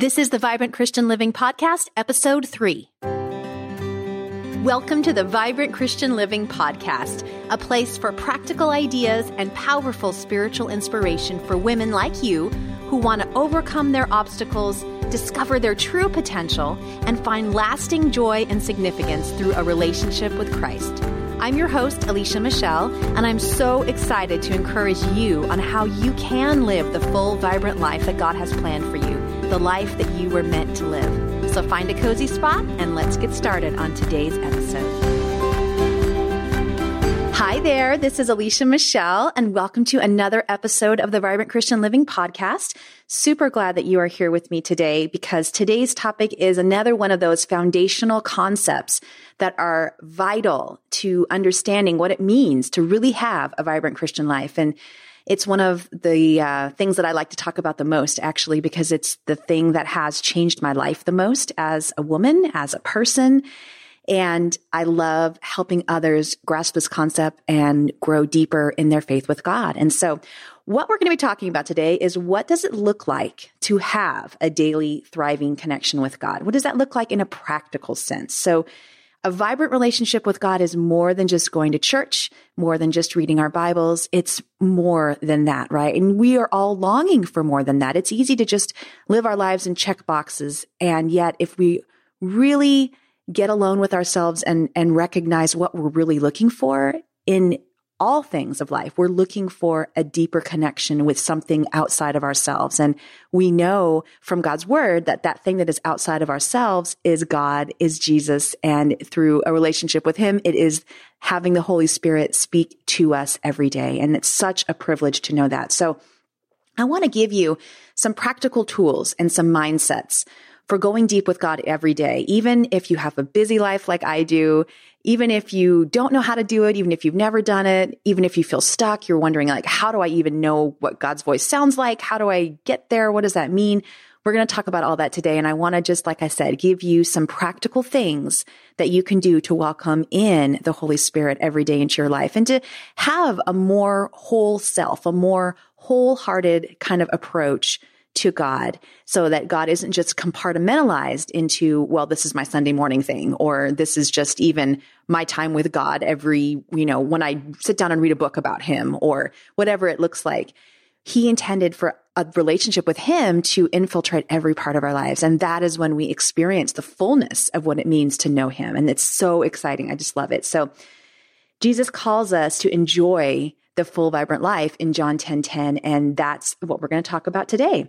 This is the Vibrant Christian Living Podcast, Episode 3. Welcome to the Vibrant Christian Living Podcast, a place for practical ideas and powerful spiritual inspiration for women like you who want to overcome their obstacles, discover their true potential, and find lasting joy and significance through a relationship with Christ. I'm your host, Alicia Michelle, and I'm so excited to encourage you on how you can live the full, vibrant life that God has planned for you the life that you were meant to live. So find a cozy spot and let's get started on today's episode. Hi there, this is Alicia Michelle, and welcome to another episode of the Vibrant Christian Living Podcast. Super glad that you are here with me today because today's topic is another one of those foundational concepts that are vital to understanding what it means to really have a vibrant Christian life. And it's one of the uh, things that I like to talk about the most, actually, because it's the thing that has changed my life the most as a woman, as a person. And I love helping others grasp this concept and grow deeper in their faith with God. And so what we're going to be talking about today is what does it look like to have a daily thriving connection with God? What does that look like in a practical sense? So a vibrant relationship with God is more than just going to church, more than just reading our Bibles. It's more than that, right? And we are all longing for more than that. It's easy to just live our lives in check boxes. And yet, if we really get alone with ourselves and, and recognize what we're really looking for in all things of life. We're looking for a deeper connection with something outside of ourselves. And we know from God's word that that thing that is outside of ourselves is God, is Jesus. And through a relationship with him, it is having the Holy Spirit speak to us every day. And it's such a privilege to know that. So I want to give you some practical tools and some mindsets for going deep with God every day, even if you have a busy life like I do, even if you don't know how to do it, even if you've never done it, even if you feel stuck, you're wondering like, how do I even know what God's voice sounds like? How do I get there? What does that mean? We're going to talk about all that today. And I want to just, like I said, give you some practical things that you can do to welcome in the Holy Spirit every day into your life and to have a more whole self, a more wholehearted kind of approach to God so that God isn't just compartmentalized into, well, this is my Sunday morning thing, or this is just even my time with God every, you know, when I sit down and read a book about him or whatever it looks like. He intended for a relationship with him to infiltrate every part of our lives. And that is when we experience the fullness of what it means to know him. And it's so exciting. I just love it. So Jesus calls us to enjoy the full vibrant life in John 10 10. And that's what we're going to talk about today.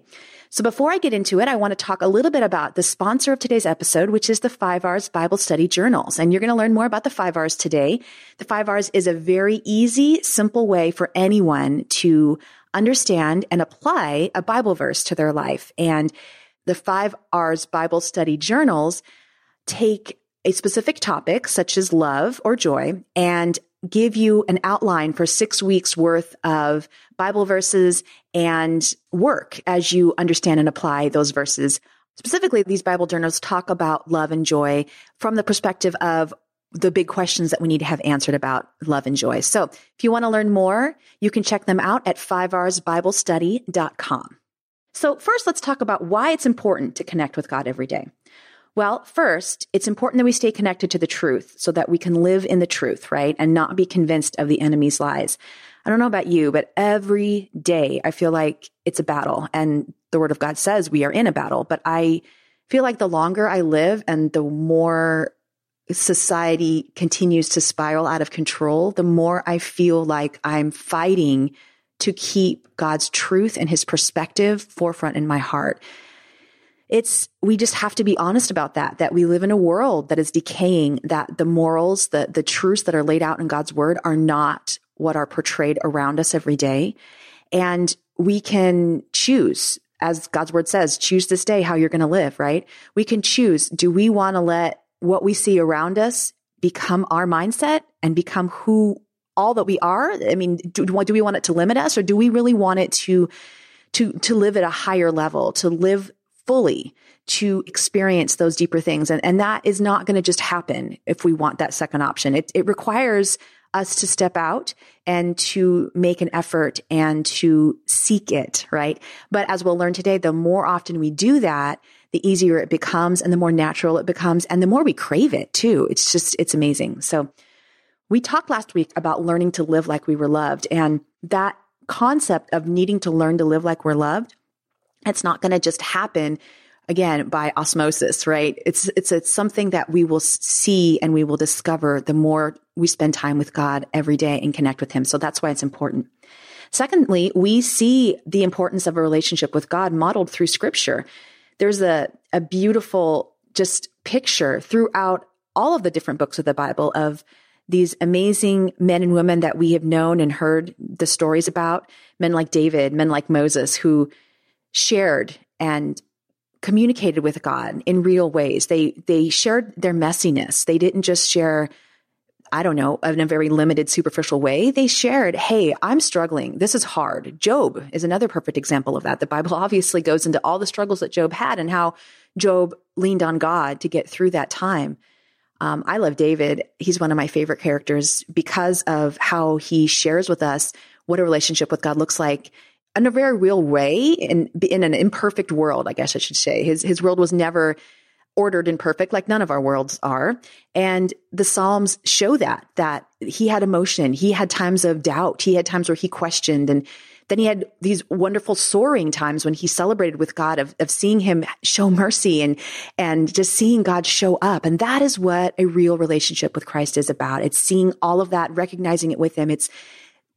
So before I get into it, I want to talk a little bit about the sponsor of today's episode, which is the Five R's Bible Study Journals. And you're going to learn more about the Five R's today. The Five R's is a very easy, simple way for anyone to understand and apply a Bible verse to their life. And the Five R's Bible Study Journals take a specific topic, such as love or joy, and give you an outline for six weeks worth of Bible verses and work as you understand and apply those verses. Specifically, these Bible journals talk about love and joy from the perspective of the big questions that we need to have answered about love and joy. So if you want to learn more, you can check them out at 5rsbiblestudy.com. So first, let's talk about why it's important to connect with God every day. Well, first, it's important that we stay connected to the truth so that we can live in the truth, right? And not be convinced of the enemy's lies. I don't know about you, but every day I feel like it's a battle and the word of God says we are in a battle, but I feel like the longer I live and the more society continues to spiral out of control, the more I feel like I'm fighting to keep God's truth and his perspective forefront in my heart it's, we just have to be honest about that, that we live in a world that is decaying, that the morals, the, the truths that are laid out in God's word are not what are portrayed around us every day. And we can choose, as God's word says, choose this day how you're going to live, right? We can choose. Do we want to let what we see around us become our mindset and become who all that we are? I mean, do, do we want it to limit us or do we really want it to, to, to live at a higher level, to live fully to experience those deeper things. And, and that is not going to just happen if we want that second option. It, it requires us to step out and to make an effort and to seek it, right? But as we'll learn today, the more often we do that, the easier it becomes and the more natural it becomes and the more we crave it too. It's just, it's amazing. So we talked last week about learning to live like we were loved and that concept of needing to learn to live like we're loved. It's not going to just happen again by osmosis, right? It's, it's, it's something that we will see and we will discover the more we spend time with God every day and connect with him. So that's why it's important. Secondly, we see the importance of a relationship with God modeled through scripture. There's a, a beautiful just picture throughout all of the different books of the Bible of these amazing men and women that we have known and heard the stories about, men like David, men like Moses, who shared and communicated with God in real ways. They they shared their messiness. They didn't just share I don't know, in a very limited, superficial way. They shared, Hey, I'm struggling. This is hard. Job is another perfect example of that. The Bible obviously goes into all the struggles that Job had and how Job leaned on God to get through that time. Um, I love David. He's one of my favorite characters because of how he shares with us what a relationship with God looks like in a very real way in, in an imperfect world, I guess I should say. His, his world was never ordered and perfect like none of our worlds are. And the Psalms show that, that he had emotion. He had times of doubt. He had times where he questioned and then he had these wonderful soaring times when he celebrated with God of, of seeing him show mercy and, and just seeing God show up. And that is what a real relationship with Christ is about. It's seeing all of that, recognizing it with him. It's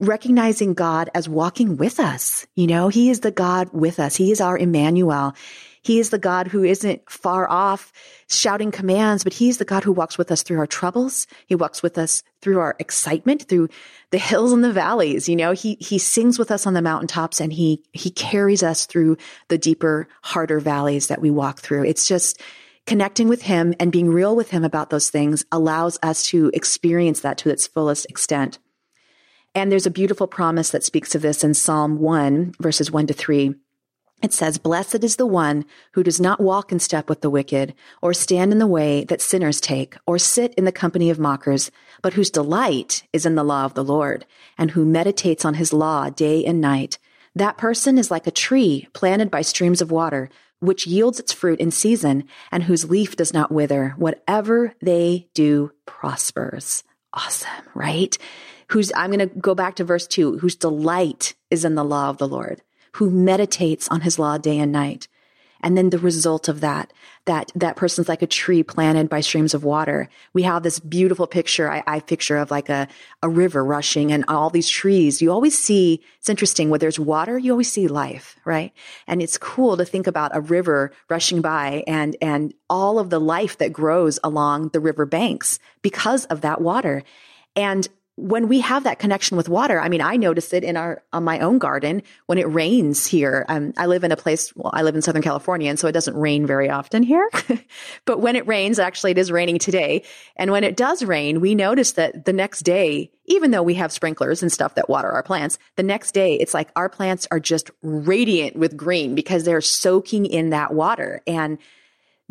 recognizing God as walking with us. You know, he is the God with us. He is our Emmanuel. He is the God who isn't far off shouting commands, but he's the God who walks with us through our troubles. He walks with us through our excitement, through the hills and the valleys. You know, he, he sings with us on the mountaintops and he, he carries us through the deeper, harder valleys that we walk through. It's just, connecting with him and being real with him about those things allows us to experience that to its fullest extent. And there's a beautiful promise that speaks of this in Psalm 1, verses 1 to 3. It says, Blessed is the one who does not walk in step with the wicked, or stand in the way that sinners take, or sit in the company of mockers, but whose delight is in the law of the Lord, and who meditates on his law day and night. That person is like a tree planted by streams of water, which yields its fruit in season, and whose leaf does not wither. Whatever they do prospers. Awesome, right? Whose, I'm going to go back to verse two, whose delight is in the law of the Lord who meditates on his law day and night. And then the result of that, that, that person's like a tree planted by streams of water. We have this beautiful picture, I, I picture of like a, a river rushing and all these trees. You always see, it's interesting, where there's water, you always see life, right? And it's cool to think about a river rushing by and, and all of the life that grows along the river banks because of that water. And when we have that connection with water, I mean, I notice it in our, on my own garden when it rains here. Um, I live in a place, well, I live in Southern California, and so it doesn't rain very often here. but when it rains, actually, it is raining today. And when it does rain, we notice that the next day, even though we have sprinklers and stuff that water our plants, the next day, it's like our plants are just radiant with green because they're soaking in that water. And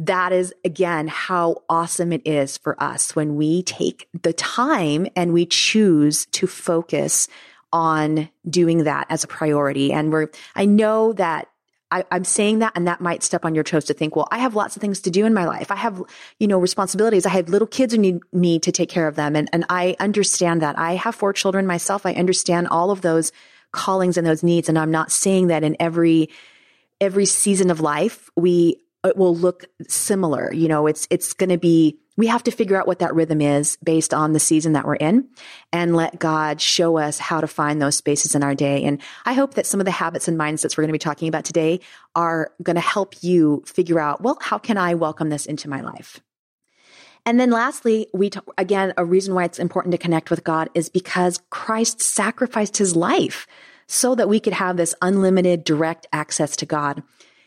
that is again how awesome it is for us when we take the time and we choose to focus on doing that as a priority. And we're, I know that I, am saying that and that might step on your toes to think, well, I have lots of things to do in my life. I have, you know, responsibilities. I have little kids who need me to take care of them. And, and I understand that. I have four children myself. I understand all of those callings and those needs. And I'm not saying that in every, every season of life, we it will look similar. You know, it's, it's going to be, we have to figure out what that rhythm is based on the season that we're in and let God show us how to find those spaces in our day. And I hope that some of the habits and mindsets we're going to be talking about today are going to help you figure out, well, how can I welcome this into my life? And then lastly, we, t- again, a reason why it's important to connect with God is because Christ sacrificed his life so that we could have this unlimited direct access to God.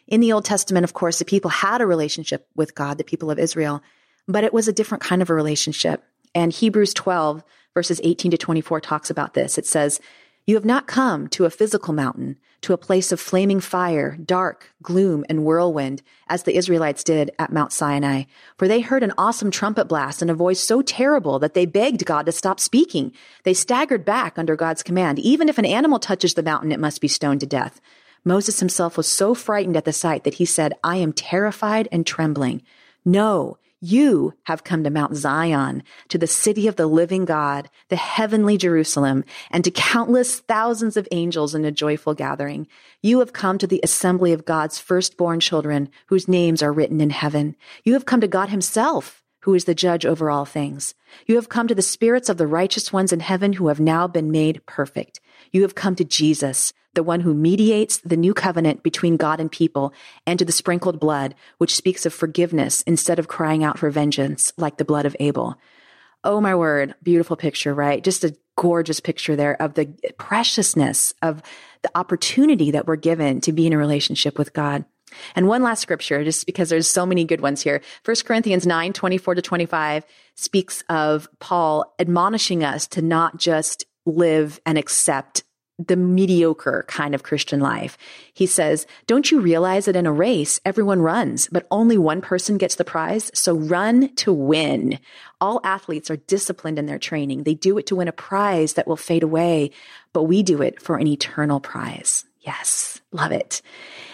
In the Old Testament, of course, the people had a relationship with God, the people of Israel, but it was a different kind of a relationship. And Hebrews 12, verses 18 to 24 talks about this. It says, You have not come to a physical mountain, to a place of flaming fire, dark, gloom, and whirlwind, as the Israelites did at Mount Sinai. For they heard an awesome trumpet blast and a voice so terrible that they begged God to stop speaking. They staggered back under God's command. Even if an animal touches the mountain, it must be stoned to death. Moses himself was so frightened at the sight that he said, I am terrified and trembling. No, you have come to Mount Zion, to the city of the living God, the heavenly Jerusalem, and to countless thousands of angels in a joyful gathering. You have come to the assembly of God's firstborn children, whose names are written in heaven. You have come to God himself, who is the judge over all things. You have come to the spirits of the righteous ones in heaven who have now been made perfect. You have come to Jesus, the one who mediates the new covenant between God and people, and to the sprinkled blood, which speaks of forgiveness instead of crying out for vengeance like the blood of Abel. Oh my word, beautiful picture, right? Just a gorgeous picture there of the preciousness of the opportunity that we're given to be in a relationship with God. And one last scripture, just because there's so many good ones here. 1 Corinthians 9, 24 to 25 speaks of Paul admonishing us to not just live and accept the mediocre kind of Christian life. He says, don't you realize that in a race, everyone runs, but only one person gets the prize? So run to win. All athletes are disciplined in their training. They do it to win a prize that will fade away, but we do it for an eternal prize. Yes, love it.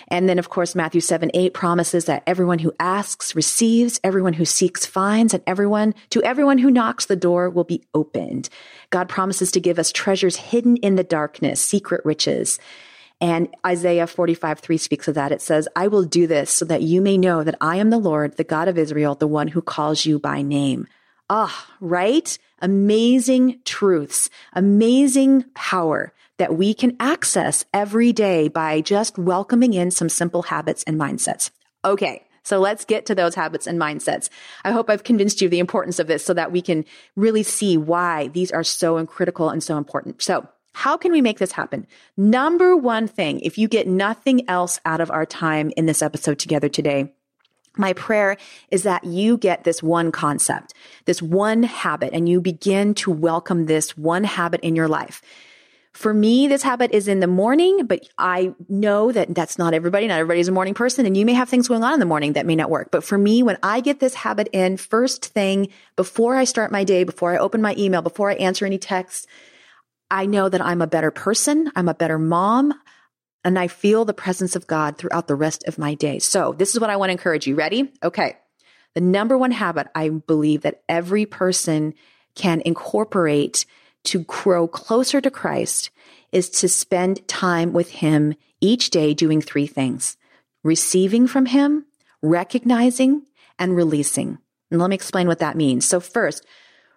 And then, of course, Matthew 7 8 promises that everyone who asks receives, everyone who seeks finds, and everyone, to everyone who knocks, the door will be opened. God promises to give us treasures hidden in the darkness, secret riches. And Isaiah 45, 3 speaks of that. It says, I will do this so that you may know that I am the Lord, the God of Israel, the one who calls you by name. Ah, right? Amazing truths, amazing power that we can access every day by just welcoming in some simple habits and mindsets. Okay. So let's get to those habits and mindsets. I hope I've convinced you of the importance of this so that we can really see why these are so critical and so important. So how can we make this happen? Number one thing, if you get nothing else out of our time in this episode together today, my prayer is that you get this one concept, this one habit, and you begin to welcome this one habit in your life. For me, this habit is in the morning, but I know that that's not everybody. Not everybody's a morning person and you may have things going on in the morning that may not work. But for me, when I get this habit in first thing before I start my day, before I open my email, before I answer any texts, I know that I'm a better person. I'm a better mom and I feel the presence of God throughout the rest of my day. So this is what I want to encourage you. Ready? Okay. The number one habit I believe that every person can incorporate to grow closer to Christ is to spend time with Him each day doing three things receiving from Him, recognizing, and releasing. And let me explain what that means. So, first,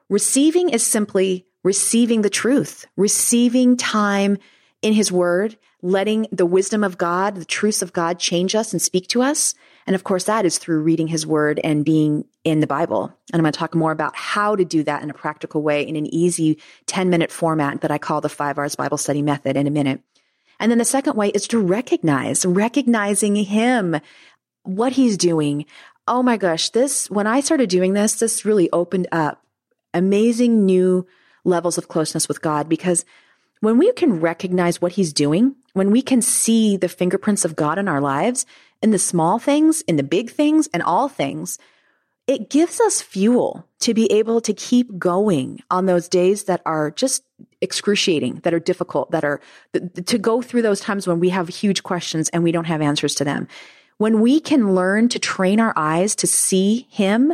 receiving is simply receiving the truth, receiving time in His Word, letting the wisdom of God, the truths of God change us and speak to us. And of course, that is through reading his word and being in the Bible. And I'm going to talk more about how to do that in a practical way in an easy 10 minute format that I call the five R's Bible study method in a minute. And then the second way is to recognize, recognizing him, what he's doing. Oh my gosh, this, when I started doing this, this really opened up amazing new levels of closeness with God because when we can recognize what he's doing, when we can see the fingerprints of God in our lives, in the small things, in the big things, and all things, it gives us fuel to be able to keep going on those days that are just excruciating, that are difficult, that are to go through those times when we have huge questions and we don't have answers to them. When we can learn to train our eyes to see Him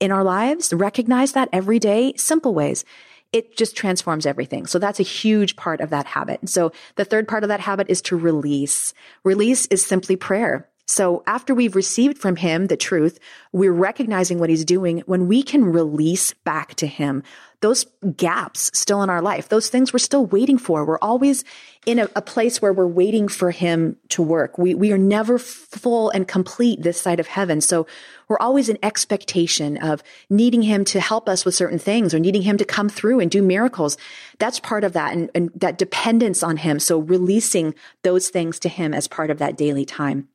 in our lives, recognize that every day, simple ways, it just transforms everything. So that's a huge part of that habit. So the third part of that habit is to release. Release is simply prayer. So after we've received from him the truth, we're recognizing what he's doing. When we can release back to him those gaps still in our life, those things we're still waiting for. We're always in a, a place where we're waiting for him to work. We, we are never full and complete this side of heaven. So we're always in expectation of needing him to help us with certain things or needing him to come through and do miracles. That's part of that and, and that dependence on him. So releasing those things to him as part of that daily time.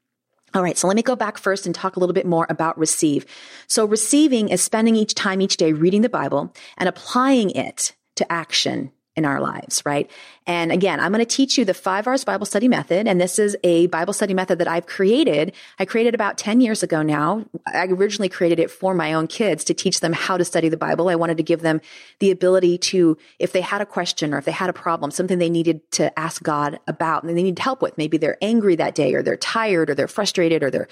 All right, so let me go back first and talk a little bit more about receive. So receiving is spending each time each day reading the Bible and applying it to action in our lives, right? And again, I'm going to teach you the five R's Bible study method. And this is a Bible study method that I've created. I created about 10 years ago now. I originally created it for my own kids to teach them how to study the Bible. I wanted to give them the ability to, if they had a question or if they had a problem, something they needed to ask God about and they need help with, maybe they're angry that day or they're tired or they're frustrated or they're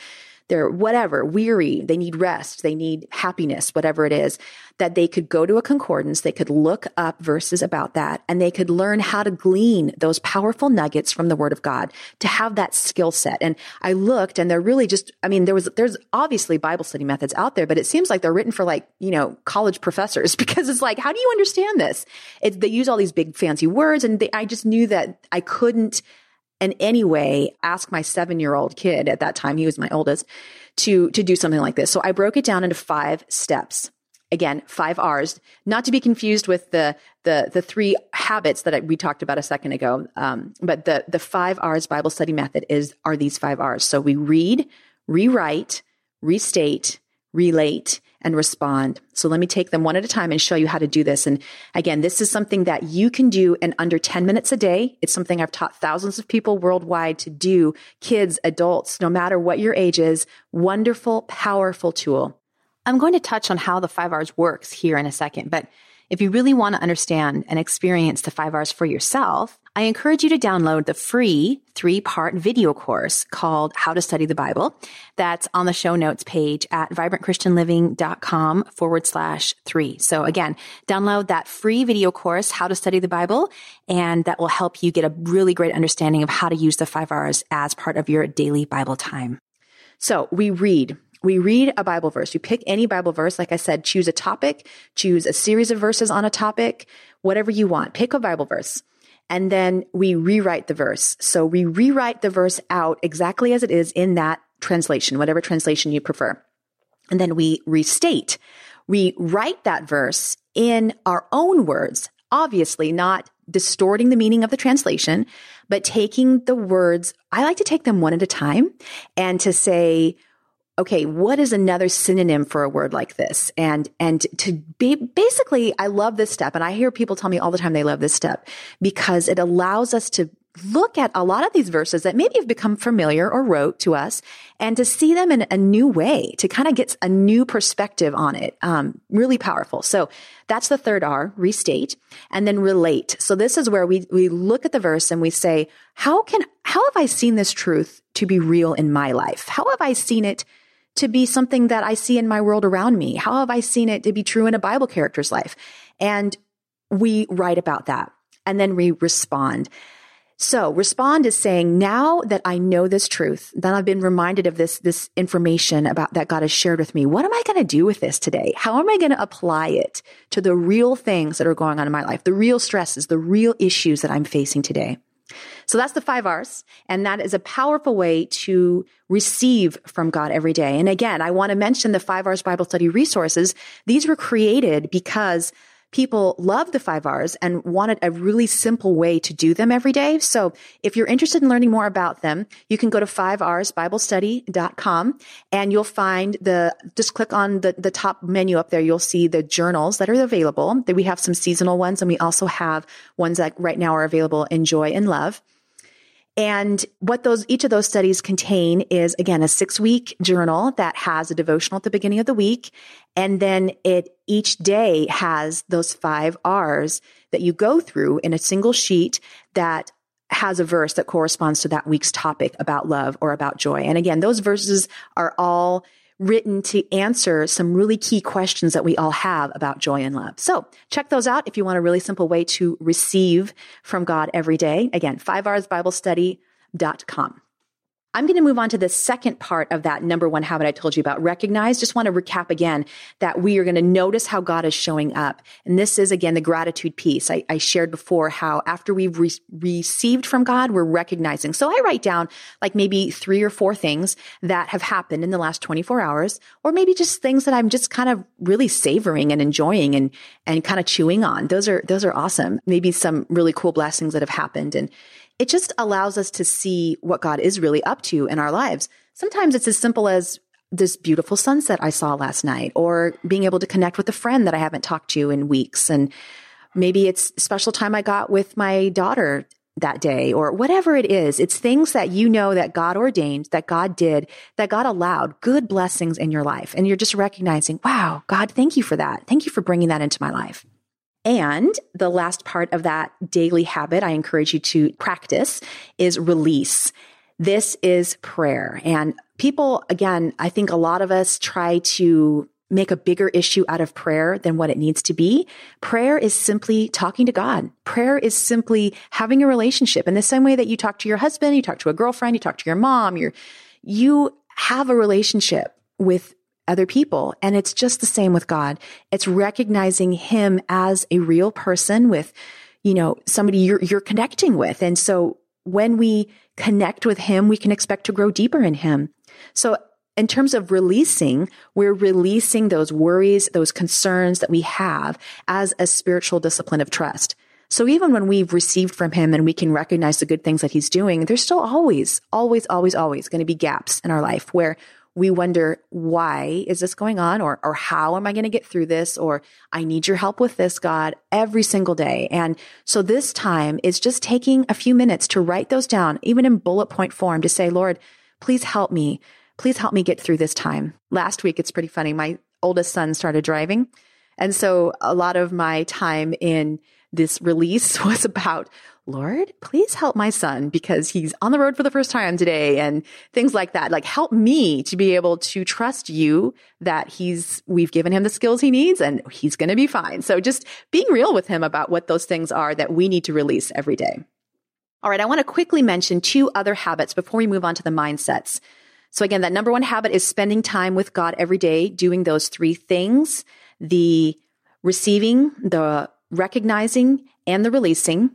they're whatever, weary, they need rest, they need happiness, whatever it is, that they could go to a concordance, they could look up verses about that, and they could learn how to glean those powerful nuggets from the Word of God to have that skill set. And I looked and they're really just, I mean, there was, there's obviously Bible study methods out there, but it seems like they're written for like, you know, college professors because it's like, how do you understand this? It, they use all these big fancy words and they, I just knew that I couldn't in anyway, ask my seven year old kid at that time, he was my oldest, to, to do something like this. So I broke it down into five steps. Again, five R's, not to be confused with the the the three habits that I, we talked about a second ago. Um, but the the five R's Bible study method is are these five R's. So we read, rewrite, restate, relate, and respond. So let me take them one at a time and show you how to do this. And again, this is something that you can do in under 10 minutes a day. It's something I've taught thousands of people worldwide to do, kids, adults, no matter what your age is. Wonderful, powerful tool. I'm going to touch on how the five R's works here in a second, but if you really want to understand and experience the five R's for yourself, I encourage you to download the free three part video course called How to Study the Bible. That's on the show notes page at vibrantchristianliving.com forward slash three. So again, download that free video course, How to Study the Bible, and that will help you get a really great understanding of how to use the five R's as part of your daily Bible time. So we read we read a Bible verse. You pick any Bible verse. Like I said, choose a topic, choose a series of verses on a topic, whatever you want. Pick a Bible verse. And then we rewrite the verse. So we rewrite the verse out exactly as it is in that translation, whatever translation you prefer. And then we restate. We write that verse in our own words, obviously not distorting the meaning of the translation, but taking the words, I like to take them one at a time and to say, okay, what is another synonym for a word like this? And, and to be, basically, I love this step. And I hear people tell me all the time they love this step because it allows us to look at a lot of these verses that maybe have become familiar or rote to us and to see them in a new way, to kind of get a new perspective on it. Um, really powerful. So that's the third R, restate, and then relate. So this is where we, we look at the verse and we say, how can, how have I seen this truth to be real in my life? How have I seen it to be something that I see in my world around me? How have I seen it to be true in a Bible character's life? And we write about that and then we respond. So respond is saying, now that I know this truth, that I've been reminded of this, this information about that God has shared with me, what am I going to do with this today? How am I going to apply it to the real things that are going on in my life, the real stresses, the real issues that I'm facing today? So that's the five R's. And that is a powerful way to receive from God every day. And again, I want to mention the five R's Bible study resources. These were created because people love the five R's and wanted a really simple way to do them every day. So if you're interested in learning more about them, you can go to 5rsbiblestudy.com and you'll find the, just click on the, the top menu up there. You'll see the journals that are available. That we have some seasonal ones and we also have ones that right now are available in joy and love. And what those, each of those studies contain is again, a six week journal that has a devotional at the beginning of the week. And then it each day has those five R's that you go through in a single sheet that has a verse that corresponds to that week's topic about love or about joy. And again, those verses are all written to answer some really key questions that we all have about joy and love. So check those out if you want a really simple way to receive from God every day. Again, 5rsbiblestudy.com. I'm going to move on to the second part of that number one habit I told you about. Recognize. Just want to recap again that we are going to notice how God is showing up. And this is again the gratitude piece. I, I shared before how after we've re- received from God, we're recognizing. So I write down like maybe three or four things that have happened in the last 24 hours, or maybe just things that I'm just kind of really savoring and enjoying and, and kind of chewing on. Those are, those are awesome. Maybe some really cool blessings that have happened. And, it just allows us to see what God is really up to in our lives. Sometimes it's as simple as this beautiful sunset I saw last night or being able to connect with a friend that I haven't talked to in weeks and Maybe it's special time I got with my daughter that day or whatever it is. It's things that you know that God ordained, that God did, that God allowed good blessings in your life. And you're just recognizing, wow, God, thank you for that. Thank you for bringing that into my life. And the last part of that daily habit I encourage you to practice is release. This is prayer. And people, again, I think a lot of us try to make a bigger issue out of prayer than what it needs to be. Prayer is simply talking to God. Prayer is simply having a relationship in the same way that you talk to your husband, you talk to a girlfriend, you talk to your mom, you you have a relationship with other people. And it's just the same with God. It's recognizing him as a real person with, you know, somebody you're, you're connecting with. And so when we connect with him, we can expect to grow deeper in him. So in terms of releasing, we're releasing those worries, those concerns that we have as a spiritual discipline of trust. So even when we've received from him and we can recognize the good things that he's doing, there's still always, always, always, always going to be gaps in our life where we wonder, why is this going on? Or, or how am I going to get through this? Or I need your help with this, God, every single day. And so this time is just taking a few minutes to write those down, even in bullet point form to say, Lord, please help me please help me get through this time. Last week, it's pretty funny. My oldest son started driving. And so a lot of my time in this release was about, Lord, please help my son because he's on the road for the first time today and things like that. Like help me to be able to trust you that he's, we've given him the skills he needs and he's going to be fine. So just being real with him about what those things are that we need to release every day. All right. I want to quickly mention two other habits before we move on to the mindsets. So again, that number one habit is spending time with God every day, doing those three things, the receiving, the recognizing, and the releasing.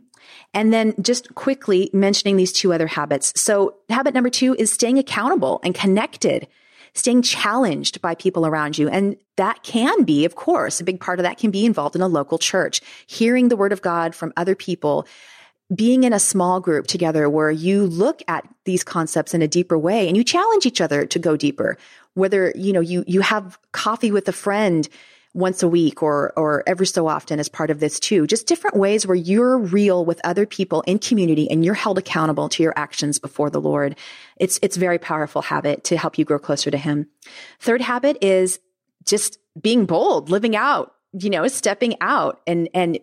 And then just quickly mentioning these two other habits. So habit number two is staying accountable and connected, staying challenged by people around you. And that can be, of course, a big part of that can be involved in a local church, hearing the word of God from other people being in a small group together where you look at these concepts in a deeper way and you challenge each other to go deeper whether you know you you have coffee with a friend once a week or or every so often as part of this too. Just different ways where you're real with other people in community and you're held accountable to your actions before the lord. It's it's very powerful habit to help you grow closer to him. Third habit is just being bold living out you know stepping out and and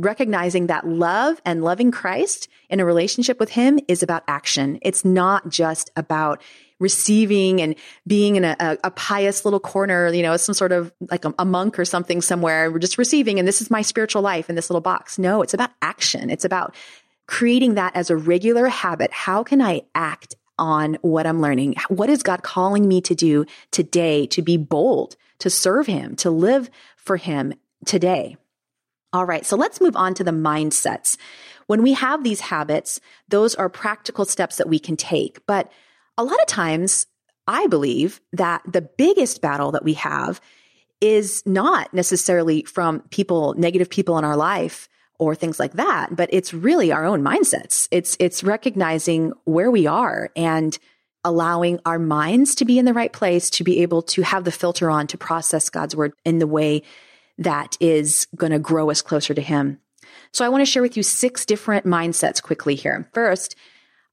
recognizing that love and loving Christ in a relationship with Him is about action. It's not just about receiving and being in a, a, a pious little corner, you know, some sort of like a, a monk or something somewhere. We're just receiving, and this is my spiritual life in this little box. No, it's about action. It's about creating that as a regular habit. How can I act on what I'm learning? What is God calling me to do today to be bold, to serve Him, to live for Him today? All right, so let's move on to the mindsets. When we have these habits, those are practical steps that we can take. But a lot of times, I believe that the biggest battle that we have is not necessarily from people, negative people in our life or things like that, but it's really our own mindsets. It's, it's recognizing where we are and allowing our minds to be in the right place to be able to have the filter on to process God's word in the way that is going to grow us closer to Him. So I want to share with you six different mindsets quickly here. First,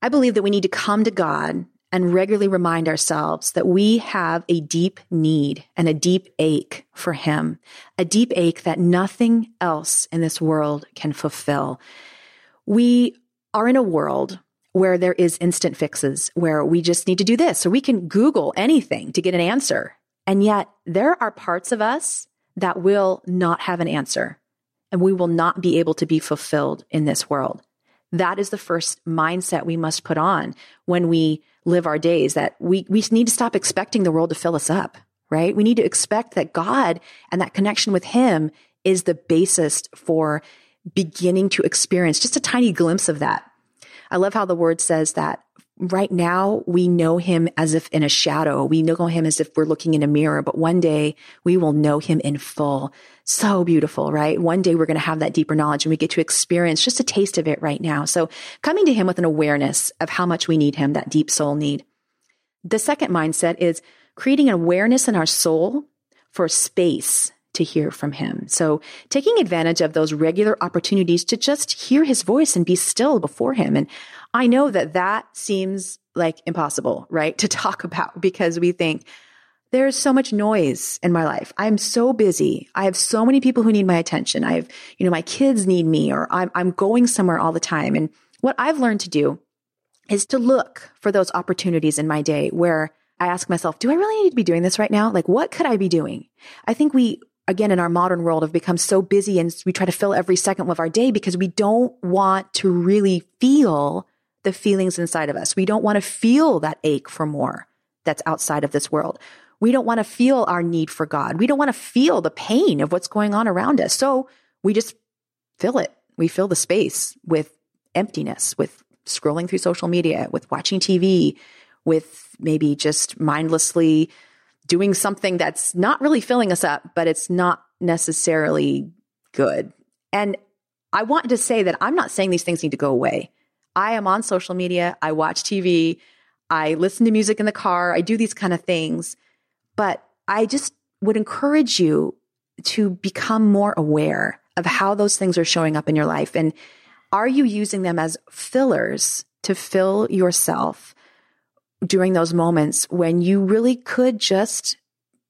I believe that we need to come to God and regularly remind ourselves that we have a deep need and a deep ache for Him, a deep ache that nothing else in this world can fulfill. We are in a world where there is instant fixes, where we just need to do this, or we can Google anything to get an answer. And yet there are parts of us that will not have an answer and we will not be able to be fulfilled in this world. That is the first mindset we must put on when we live our days that we, we need to stop expecting the world to fill us up, right? We need to expect that God and that connection with Him is the basis for beginning to experience just a tiny glimpse of that. I love how the word says that right now we know him as if in a shadow. We know him as if we're looking in a mirror, but one day we will know him in full. So beautiful, right? One day we're going to have that deeper knowledge and we get to experience just a taste of it right now. So coming to him with an awareness of how much we need him, that deep soul need. The second mindset is creating an awareness in our soul for space to hear from him. So taking advantage of those regular opportunities to just hear his voice and be still before him. And I know that that seems like impossible, right? To talk about because we think there's so much noise in my life. I'm so busy. I have so many people who need my attention. I have, you know, my kids need me or I'm, I'm going somewhere all the time. And what I've learned to do is to look for those opportunities in my day where I ask myself, do I really need to be doing this right now? Like, what could I be doing? I think we again, in our modern world have become so busy and we try to fill every second of our day because we don't want to really feel the feelings inside of us. We don't want to feel that ache for more that's outside of this world. We don't want to feel our need for God. We don't want to feel the pain of what's going on around us. So we just fill it. We fill the space with emptiness, with scrolling through social media, with watching TV, with maybe just mindlessly doing something that's not really filling us up, but it's not necessarily good. And I want to say that I'm not saying these things need to go away. I am on social media, I watch TV, I listen to music in the car, I do these kind of things. But I just would encourage you to become more aware of how those things are showing up in your life. And are you using them as fillers to fill yourself during those moments when you really could just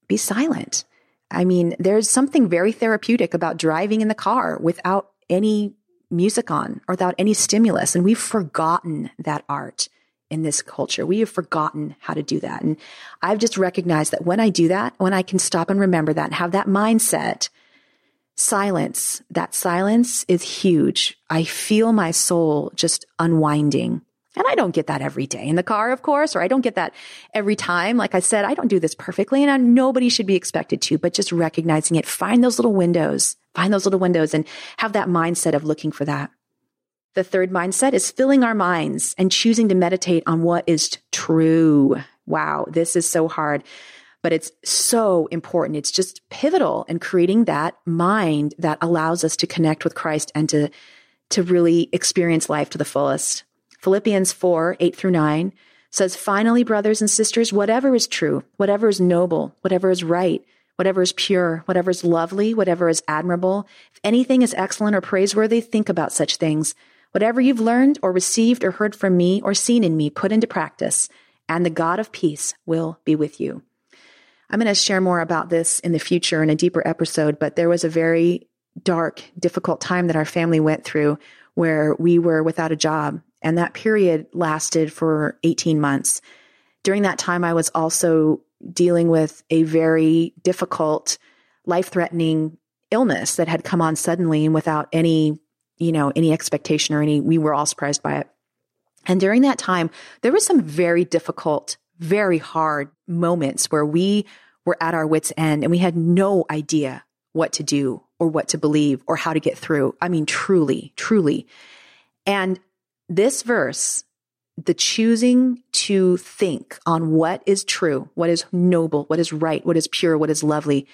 be silent. I mean, there's something very therapeutic about driving in the car without any music on or without any stimulus. And we've forgotten that art in this culture. We have forgotten how to do that. And I've just recognized that when I do that, when I can stop and remember that and have that mindset, silence, that silence is huge. I feel my soul just unwinding and I don't get that every day in the car, of course, or I don't get that every time. Like I said, I don't do this perfectly and nobody should be expected to, but just recognizing it, find those little windows, find those little windows and have that mindset of looking for that. The third mindset is filling our minds and choosing to meditate on what is true. Wow. This is so hard, but it's so important. It's just pivotal in creating that mind that allows us to connect with Christ and to, to really experience life to the fullest. Philippians 4, 8 through 9 says, Finally, brothers and sisters, whatever is true, whatever is noble, whatever is right, whatever is pure, whatever is lovely, whatever is admirable, if anything is excellent or praiseworthy, think about such things. Whatever you've learned or received or heard from me or seen in me, put into practice, and the God of peace will be with you. I'm going to share more about this in the future in a deeper episode, but there was a very dark, difficult time that our family went through where we were without a job and that period lasted for 18 months. During that time, I was also dealing with a very difficult, life threatening illness that had come on suddenly and without any, you know, any expectation or any, we were all surprised by it. And during that time, there was some very difficult, very hard moments where we were at our wits' end and we had no idea what to do or what to believe or how to get through. I mean, truly, truly. And this verse, the choosing to think on what is true, what is noble, what is right, what is pure, what is lovely,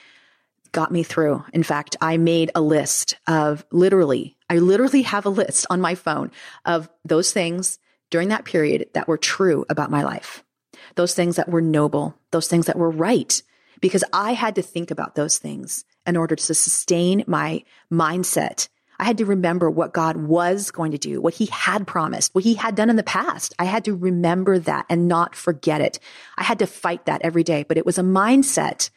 got me through. In fact, I made a list of literally, I literally have a list on my phone of those things during that period that were true about my life, those things that were noble, those things that were right, because I had to think about those things in order to sustain my mindset I had to remember what God was going to do, what he had promised, what he had done in the past. I had to remember that and not forget it. I had to fight that every day, but it was a mindset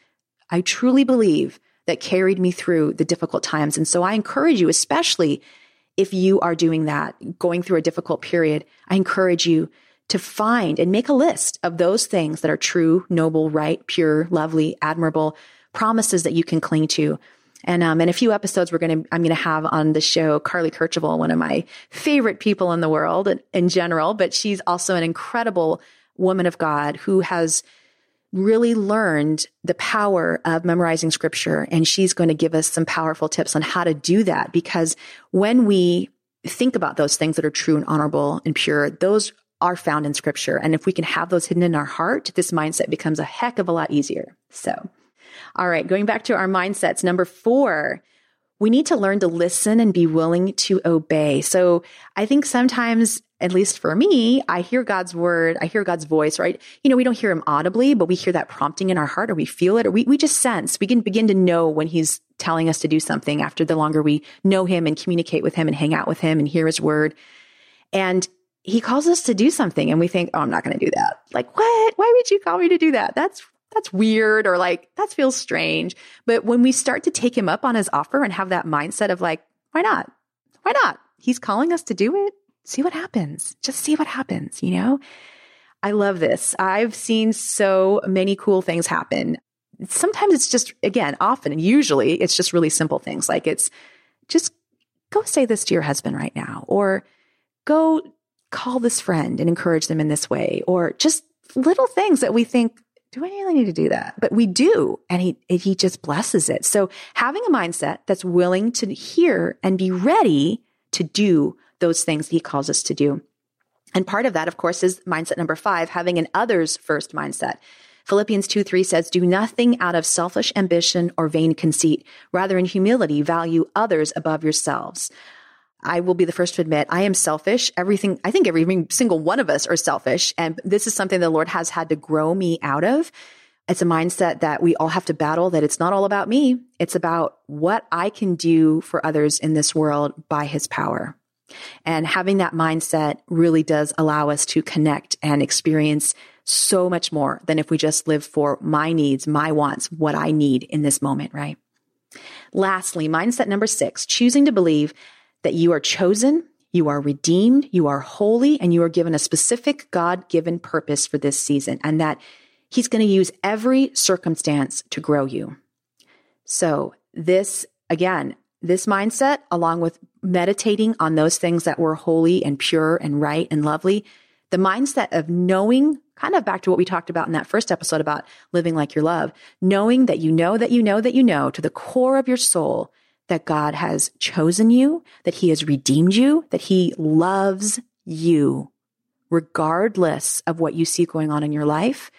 I truly believe that carried me through the difficult times. And so I encourage you, especially if you are doing that, going through a difficult period, I encourage you to find and make a list of those things that are true, noble, right, pure, lovely, admirable promises that you can cling to and um, in a few episodes, we're going to I'm going to have on the show Carly Kercheval, one of my favorite people in the world in general, but she's also an incredible woman of God who has really learned the power of memorizing scripture, and she's going to give us some powerful tips on how to do that. Because when we think about those things that are true and honorable and pure, those are found in scripture. And if we can have those hidden in our heart, this mindset becomes a heck of a lot easier. So. All right, going back to our mindsets. Number four, we need to learn to listen and be willing to obey. So I think sometimes, at least for me, I hear God's word, I hear God's voice, right? You know, we don't hear him audibly, but we hear that prompting in our heart or we feel it or we, we just sense, we can begin to know when he's telling us to do something after the longer we know him and communicate with him and hang out with him and hear his word. And he calls us to do something and we think, oh, I'm not going to do that. Like, what? Why would you call me to do that? That's that's weird or like that feels strange. But when we start to take him up on his offer and have that mindset of like, why not? Why not? He's calling us to do it. See what happens. Just see what happens, you know? I love this. I've seen so many cool things happen. Sometimes it's just, again, often and usually it's just really simple things like it's just go say this to your husband right now, or go call this friend and encourage them in this way, or just little things that we think do I really need to do that? But we do. And he, he just blesses it. So having a mindset that's willing to hear and be ready to do those things that he calls us to do. And part of that, of course, is mindset number five, having an others first mindset. Philippians 2 3 says, Do nothing out of selfish ambition or vain conceit. Rather, in humility, value others above yourselves. I will be the first to admit I am selfish. Everything, I think every single one of us are selfish. And this is something the Lord has had to grow me out of. It's a mindset that we all have to battle that it's not all about me. It's about what I can do for others in this world by his power. And having that mindset really does allow us to connect and experience so much more than if we just live for my needs, my wants, what I need in this moment, right? Lastly, mindset number six, choosing to believe that you are chosen, you are redeemed, you are holy, and you are given a specific God given purpose for this season, and that He's going to use every circumstance to grow you. So, this again, this mindset, along with meditating on those things that were holy and pure and right and lovely, the mindset of knowing, kind of back to what we talked about in that first episode about living like your love, knowing that you know that you know that you know to the core of your soul that God has chosen you, that he has redeemed you, that he loves you, regardless of what you see going on in your life.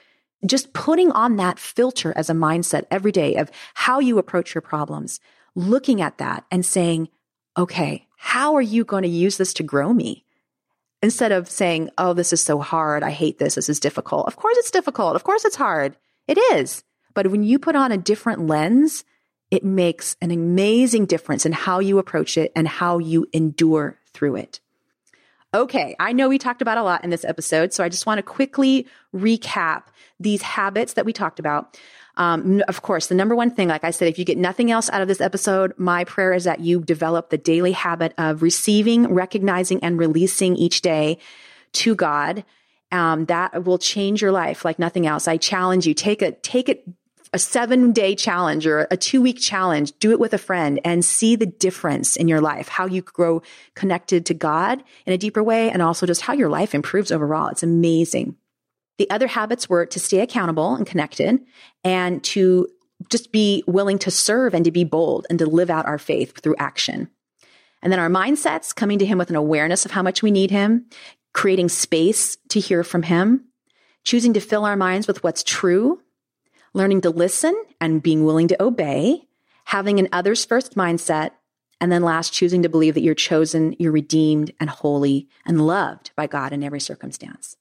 Just putting on that filter as a mindset every day of how you approach your problems, looking at that and saying, okay, how are you going to use this to grow me? Instead of saying, oh, this is so hard. I hate this. This is difficult. Of course it's difficult. Of course it's hard. It is. But when you put on a different lens it makes an amazing difference in how you approach it and how you endure through it. Okay, I know we talked about a lot in this episode, so I just want to quickly recap these habits that we talked about. Um, of course, the number one thing, like I said, if you get nothing else out of this episode, my prayer is that you develop the daily habit of receiving, recognizing, and releasing each day to God. Um, that will change your life like nothing else. I challenge you, take it, take it a seven day challenge or a two week challenge, do it with a friend and see the difference in your life, how you grow connected to God in a deeper way, and also just how your life improves overall. It's amazing. The other habits were to stay accountable and connected and to just be willing to serve and to be bold and to live out our faith through action. And then our mindsets coming to him with an awareness of how much we need him, creating space to hear from him, choosing to fill our minds with what's true learning to listen and being willing to obey, having an others first mindset, and then last, choosing to believe that you're chosen, you're redeemed and holy and loved by God in every circumstance.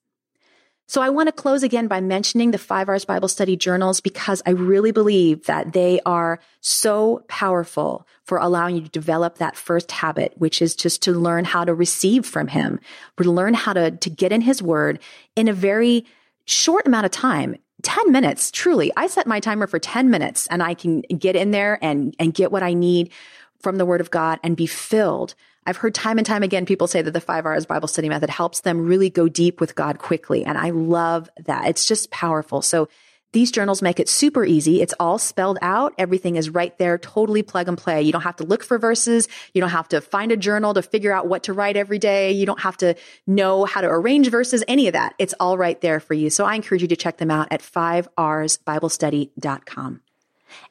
So I want to close again by mentioning the five R's Bible study journals because I really believe that they are so powerful for allowing you to develop that first habit, which is just to learn how to receive from him, to learn how to, to get in his word in a very short amount of time 10 minutes, truly. I set my timer for 10 minutes and I can get in there and, and get what I need from the word of God and be filled. I've heard time and time again people say that the five R's Bible study method helps them really go deep with God quickly. And I love that. It's just powerful. So these journals make it super easy. It's all spelled out. Everything is right there, totally plug and play. You don't have to look for verses. You don't have to find a journal to figure out what to write every day. You don't have to know how to arrange verses, any of that. It's all right there for you. So I encourage you to check them out at 5rsbiblestudy.com.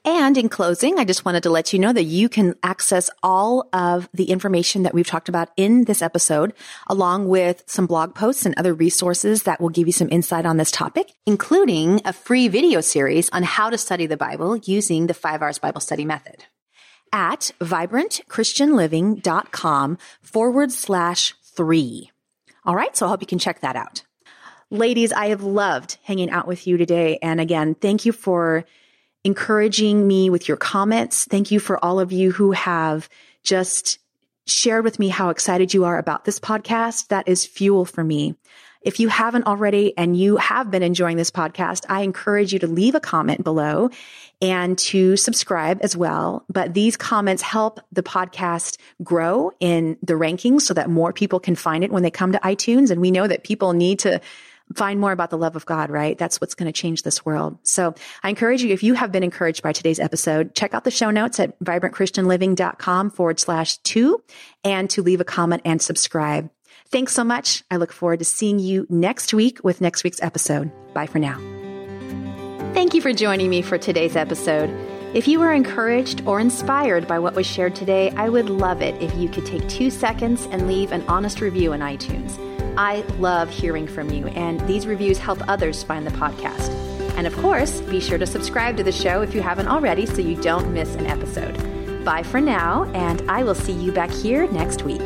And in closing, I just wanted to let you know that you can access all of the information that we've talked about in this episode, along with some blog posts and other resources that will give you some insight on this topic, including a free video series on how to study the Bible using the five R's Bible study method. at vibrantchristianliving.com forward slash three. All right. So I hope you can check that out. Ladies, I have loved hanging out with you today. And again, thank you for encouraging me with your comments. Thank you for all of you who have just shared with me how excited you are about this podcast. That is fuel for me. If you haven't already and you have been enjoying this podcast, I encourage you to leave a comment below and to subscribe as well. But these comments help the podcast grow in the rankings so that more people can find it when they come to iTunes. And we know that people need to find more about the love of God, right? That's what's going to change this world. So I encourage you, if you have been encouraged by today's episode, check out the show notes at vibrantchristianliving.com forward slash two and to leave a comment and subscribe. Thanks so much. I look forward to seeing you next week with next week's episode. Bye for now. Thank you for joining me for today's episode. If you were encouraged or inspired by what was shared today, I would love it if you could take two seconds and leave an honest review in iTunes. I love hearing from you, and these reviews help others find the podcast. And of course, be sure to subscribe to the show if you haven't already so you don't miss an episode. Bye for now, and I will see you back here next week.